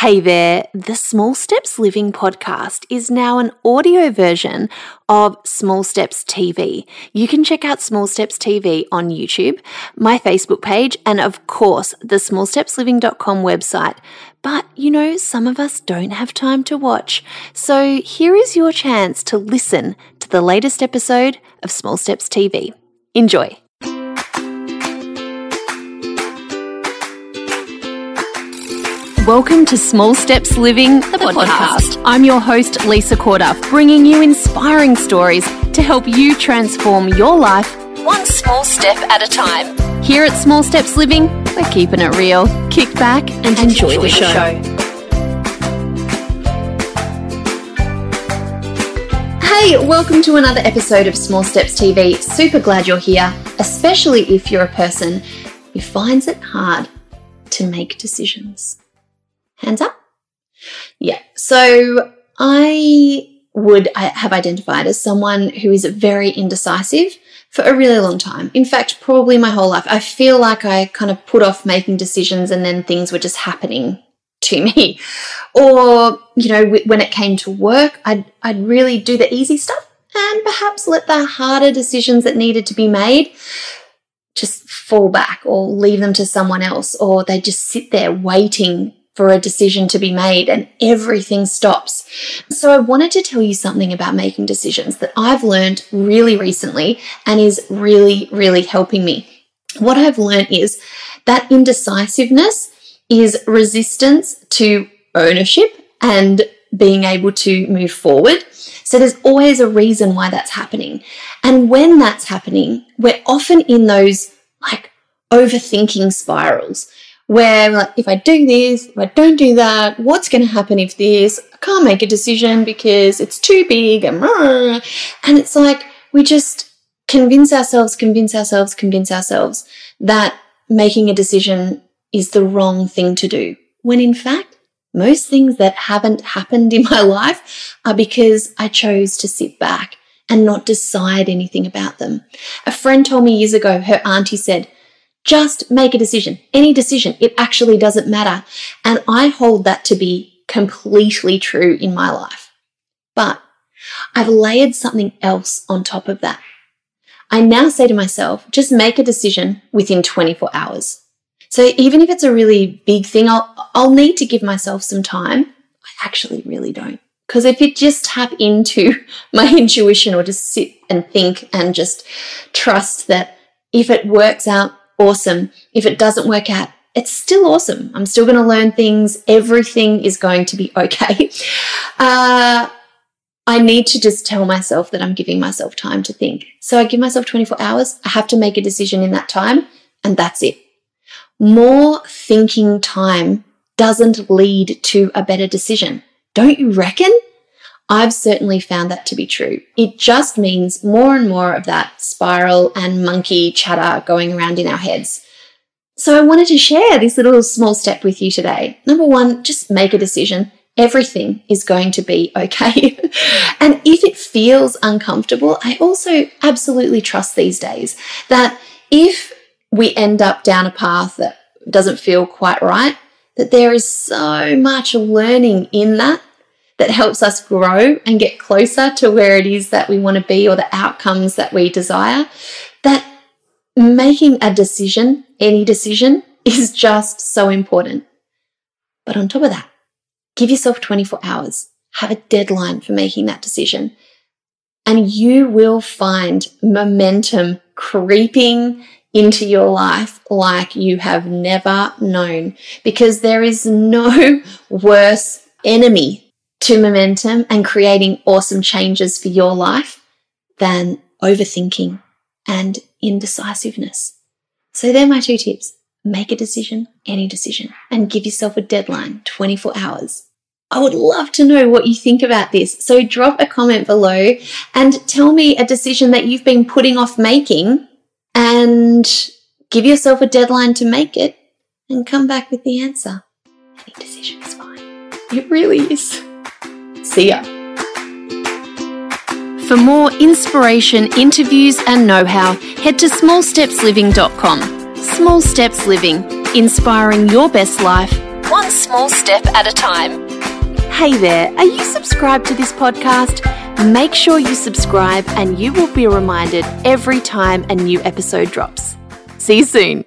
Hey there, the Small Steps Living podcast is now an audio version of Small Steps TV. You can check out Small Steps TV on YouTube, my Facebook page, and of course, the smallstepsliving.com website. But you know, some of us don't have time to watch. So here is your chance to listen to the latest episode of Small Steps TV. Enjoy. Welcome to Small Steps Living, the, podcast. podcast. I'm your host, Lisa Corduff, bringing you inspiring stories to help you transform your life one small step at a time. Here at Small Steps Living, we're keeping it real. Kick back and, and enjoy, enjoy, the show. show. Hey, welcome to another episode of Small Steps TV. Super glad you're here, especially if you're a person who finds it hard to make decisions. Up. Yeah. So I would have identified as someone who is very indecisive for a really long time. In fact, probably my whole life. I feel like I kind of put off making decisions and then things were just happening to me. Or, you know, when it came to work, I'd, I'd really do the easy stuff and perhaps let the harder decisions that needed to be made just fall back or leave them to someone else, or they just sit there waiting for a decision to be made and everything stops. So I wanted to tell you something about making decisions that I've learned really recently and is really, really helping me. What I've learned is that indecisiveness is resistance to ownership and being able to move forward. So there's always a reason why that's happening. And when that's happening, we're often in those like overthinking spirals where like, if I do this, if I don't do that, what's going to happen if this? I can't make a decision because it's too big and and it's like we just convince ourselves, convince ourselves, convince ourselves that making a decision is the wrong thing to do. When in fact, most things that haven't happened in my life are because I chose to sit back and not decide anything about them. A friend told me years ago, her auntie said, just make a decision, any decision. It actually doesn't matter. And I hold that to be completely true in my life. But I've layered something else on top of that. I now say to myself, just make a decision within 24 hours. So even if it's a really big thing, I'll, I'll need to give myself some time. I actually really don't. Because if you just tap into my intuition or just sit and think and just trust that if it works out awesome. If it doesn't work out, it's still awesome. I'm still going to learn things. Everything is going to be okay. Uh, I need to just tell myself that I'm giving myself time to think. So I give myself 24 hours. I have to make a decision in that time, and that's it. More thinking time doesn't lead to a better decision. Don't you reckon? I've certainly found that to be true. It just means more and more of that spiral and monkey chatter going around in our heads. So I wanted to share this little small step with you today. Number one, just make a decision. Everything is going to be okay. and if it feels uncomfortable, I also absolutely trust these days that if we end up down a path that doesn't feel quite right, that there is so much learning in that that helps us grow and get closer to where it is that we want to be or the outcomes that we desire, that making a decision, any decision, is just so important. But on top of that, give yourself 24 hours, have a deadline for making that decision, and you will find momentum creeping into your life like you have never known because there is no worse enemy to momentum and creating awesome changes for your life than overthinking and indecisiveness. So they're my two tips. Make a decision, any decision, and give yourself a deadline, 24 hours. I would love to know what you think about this. So drop a comment below and tell me a decision that you've been putting off making and give yourself a deadline to make it and come back with the answer. Any decision is fine. It really is. See ya. For more inspiration, interviews, and know how, head to smallstepsliving.com. Small Steps Living, inspiring your best life, one small step at a time. Hey there, are you subscribed to this podcast? Make sure you subscribe and you will be reminded every time a new episode drops. See you soon.